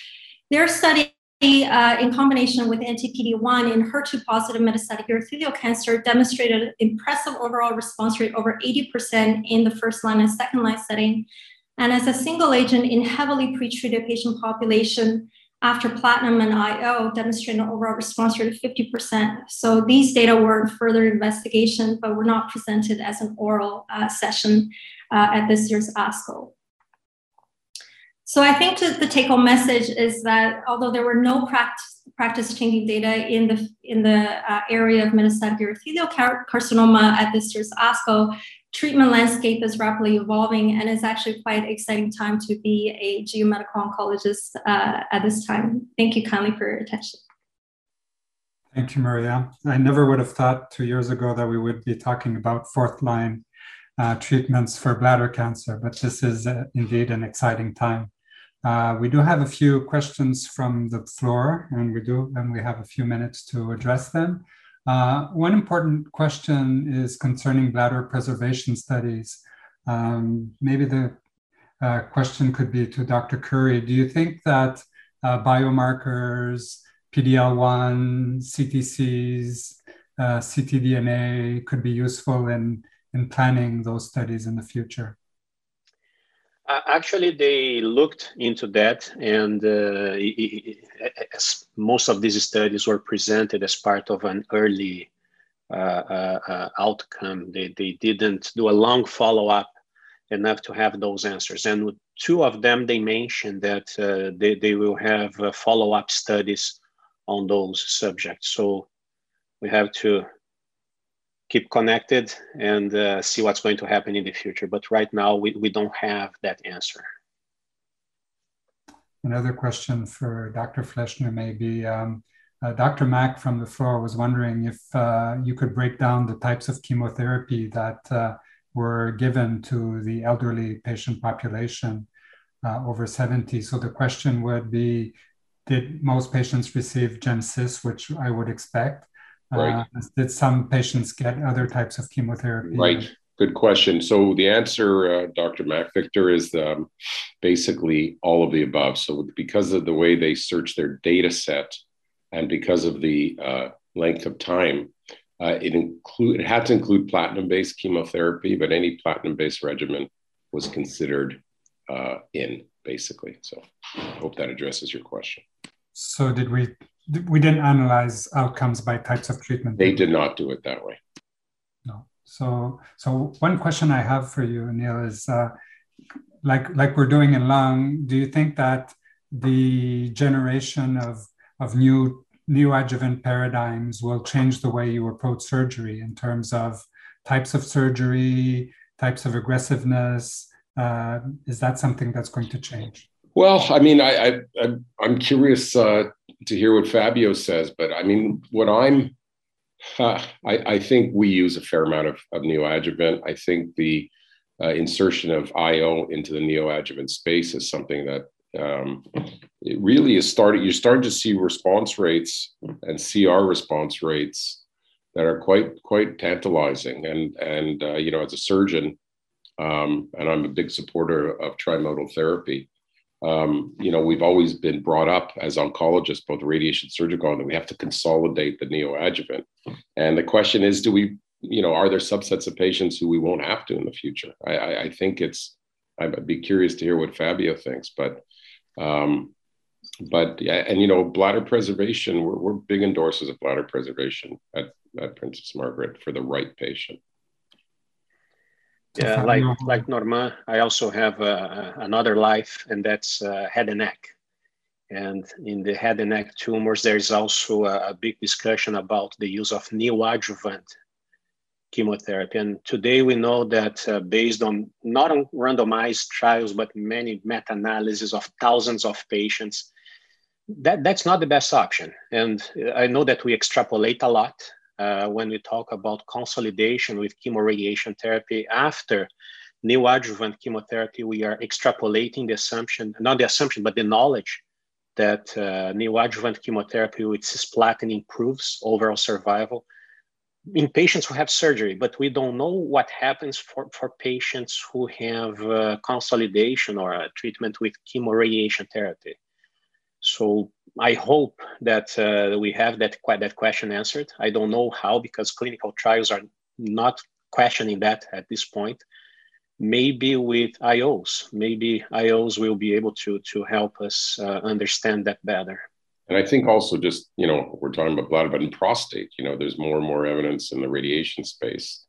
Their study, uh, in combination with anti-PD-1 in HER2 positive metastatic urothelial cancer, demonstrated impressive overall response rate over 80% in the first line and second line setting. And as a single agent in heavily pretreated patient population, after platinum and IO demonstrated an overall response rate of 50%. So these data were in further investigation, but were not presented as an oral uh, session uh, at this year's ASCO. So I think the take home message is that although there were no practice, practice changing data in the, in the uh, area of metastatic urothelial car- carcinoma at this year's ASCO, treatment landscape is rapidly evolving and it's actually quite exciting time to be a geomedical oncologist uh, at this time. Thank you kindly for your attention. Thank you, Maria. I never would have thought two years ago that we would be talking about fourth line uh, treatments for bladder cancer, but this is uh, indeed an exciting time. Uh, we do have a few questions from the floor, and we do, and we have a few minutes to address them. Uh, one important question is concerning bladder preservation studies. Um, maybe the uh, question could be to Dr. Cury. Do you think that uh, biomarkers, PDL1, CTCs, uh, ctDNA could be useful in, in planning those studies in the future? Uh, actually, they looked into that, and uh, it, it, most of these studies were presented as part of an early uh, uh, uh outcome. They, they didn't do a long follow up enough to have those answers. And two of them, they mentioned that uh, they, they will have follow up studies on those subjects. So we have to keep connected and uh, see what's going to happen in the future. But right now, we, we don't have that answer. Another question for Dr. Fleshner maybe. Um, uh, Dr. Mack from the floor was wondering if uh, you could break down the types of chemotherapy that uh, were given to the elderly patient population uh, over 70. So the question would be, did most patients receive GemCis, which I would expect? Right. Uh, did some patients get other types of chemotherapy? Right. Good question. So the answer, uh, Dr. Mac Victor, is um, basically all of the above. So because of the way they search their data set, and because of the uh, length of time, uh, it include it had to include platinum-based chemotherapy, but any platinum-based regimen was considered uh, in basically. So I hope that addresses your question. So did we we didn't analyze outcomes by types of treatment. They did not do it that way. No. So, so one question I have for you, Neil, is uh, like like we're doing in lung. Do you think that the generation of of new neoadjuvant paradigms will change the way you approach surgery in terms of types of surgery, types of aggressiveness? Uh, is that something that's going to change? Well, I mean, I, I am curious uh, to hear what Fabio says, but I mean, what I'm, uh, I, I think we use a fair amount of, of neoadjuvant. I think the uh, insertion of IO into the neoadjuvant space is something that um, it really is starting. You're starting to see response rates and CR response rates that are quite quite tantalizing. And and uh, you know, as a surgeon, um, and I'm a big supporter of trimodal therapy um, you know, we've always been brought up as oncologists, both radiation surgical, and that we have to consolidate the neoadjuvant. And the question is, do we, you know, are there subsets of patients who we won't have to in the future? I, I, I think it's, I'd be curious to hear what Fabio thinks, but, um, but yeah, and you know, bladder preservation, we're, we're big endorsers of bladder preservation at, at Princess Margaret for the right patient. Yeah, like like Norma, I also have uh, another life, and that's uh, head and neck. And in the head and neck tumors, there is also a, a big discussion about the use of neoadjuvant chemotherapy. And today we know that uh, based on not on randomized trials, but many meta-analyses of thousands of patients, that, that's not the best option. And I know that we extrapolate a lot uh, when we talk about consolidation with chemoradiation therapy after neoadjuvant chemotherapy, we are extrapolating the assumption, not the assumption, but the knowledge that uh, neoadjuvant chemotherapy with cisplatin improves overall survival in patients who have surgery, but we don't know what happens for, for patients who have uh, consolidation or a treatment with chemoradiation therapy. So I hope that uh, we have that, that question answered. I don't know how because clinical trials are not questioning that at this point. Maybe with IOs, maybe IOs will be able to, to help us uh, understand that better. And I think also just, you know, we're talking about bladder, but in prostate, you know, there's more and more evidence in the radiation space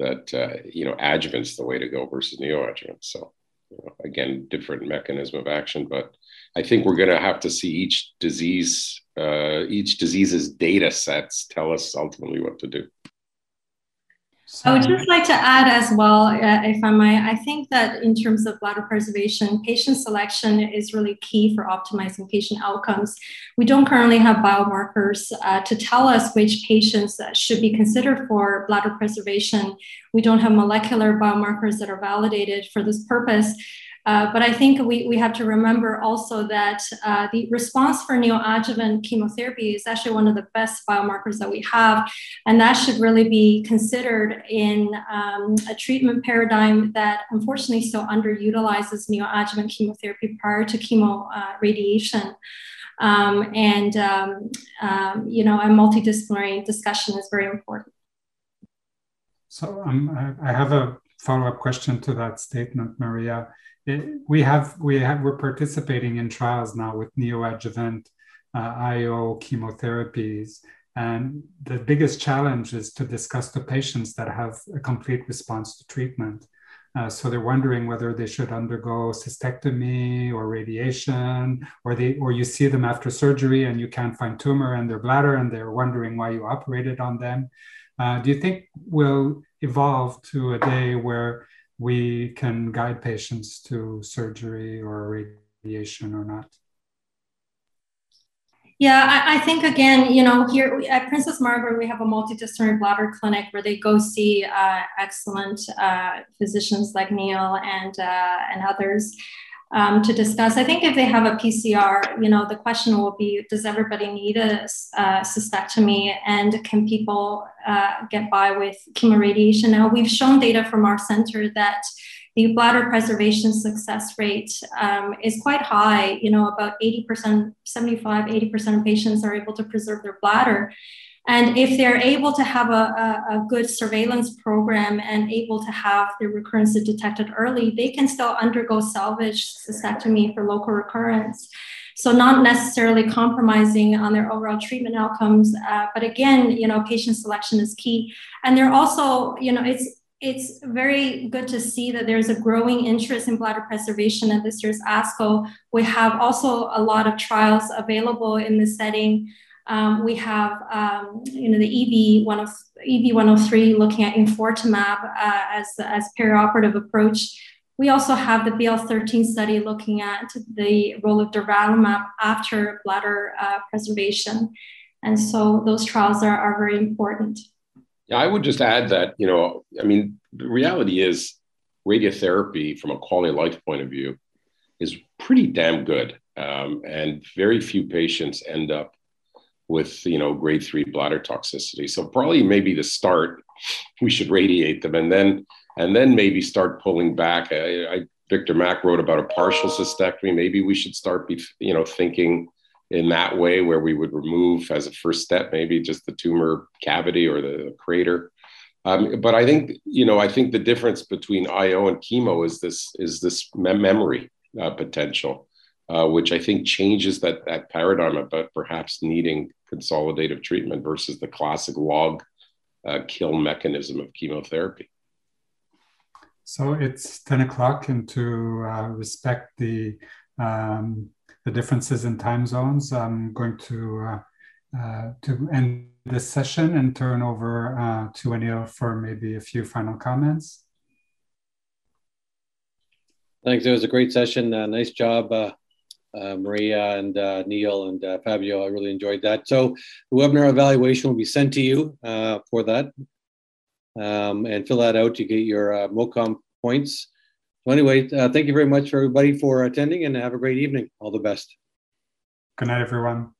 that, uh, you know, adjuvant's the way to go versus neoadjuvant. So, you know, again, different mechanism of action, but I think we're going to have to see each disease, uh, each disease's data sets tell us ultimately what to do. I would just like to add as well, uh, if I may, I think that in terms of bladder preservation, patient selection is really key for optimizing patient outcomes. We don't currently have biomarkers uh, to tell us which patients should be considered for bladder preservation. We don't have molecular biomarkers that are validated for this purpose. Uh, but I think we, we have to remember also that uh, the response for neoadjuvant chemotherapy is actually one of the best biomarkers that we have. And that should really be considered in um, a treatment paradigm that unfortunately still underutilizes neoadjuvant chemotherapy prior to chemo uh, radiation. Um, and, um, um you know, a multidisciplinary discussion is very important. So um, I have a follow-up question to that statement, Maria we have we have we're participating in trials now with neoadjuvant uh, IO chemotherapies, and the biggest challenge is to discuss the patients that have a complete response to treatment. Uh, so they're wondering whether they should undergo cystectomy or radiation, or they or you see them after surgery and you can't find tumor in their bladder, and they're wondering why you operated on them. Uh, do you think we'll evolve to a day where we can guide patients to surgery or radiation or not. Yeah, I, I, think again, you know, here at Princess Margaret, we have a multidisciplinary bladder clinic where they go see uh, excellent uh, physicians like Neil and uh, and others um, to discuss. I think if they have a PCR, you know, the question will be, does everybody need a, cystectomy and can people uh, get by with chemoradiation? Now, we've shown data from our center that the bladder preservation success rate um, is quite high. You know, about 80%, 75, 80% of patients are able to preserve their bladder. And if they're able to have a, a, a, good surveillance program and able to have the recurrence detected early, they can still undergo salvage cystectomy for local recurrence. So not necessarily compromising on their overall treatment outcomes, uh, but again, you know, patient selection is key. And they're also, you know, it's it's very good to see that there's a growing interest in bladder preservation at this year's ASCO. We have also a lot of trials available in this setting um, we have, um, you know, the EV one of EV 103 looking at enfortumab uh, as as perioperative approach. We also have the BL13 study looking at the role of durvalumab after bladder uh, preservation, and so those trials are, are very important. Yeah, I would just add that you know, I mean, the reality is radiotherapy from a quality of life point of view is pretty damn good, um, and very few patients end up with you know grade three bladder toxicity. So probably maybe to start, we should radiate them, and then and then maybe start pulling back. I, I, Victor Mack wrote about a partial cystectomy. Maybe we should start be you know thinking in that way where we would remove as a first step maybe just the tumor cavity or the crater. Um, but I think you know I think the difference between IO and chemo is this is this memory uh, potential. Uh, which I think changes that that paradigm about perhaps needing consolidative treatment versus the classic log uh, kill mechanism of chemotherapy. So it's 10 o'clock, and to uh, respect the, um, the differences in time zones, I'm going to, uh, uh to end this session and turn over uh, to Anil for maybe a few final comments. Thanks. It was a great session. Uh, nice job, uh, Maria and uh, Neil and uh, Fabio. I really enjoyed that. So the webinar evaluation will be sent to you uh, for that. Um, and fill that out to get your uh, MOCOM points. So anyway, uh, thank you very much for everybody for attending and have a great evening. All the best. Good night, everyone.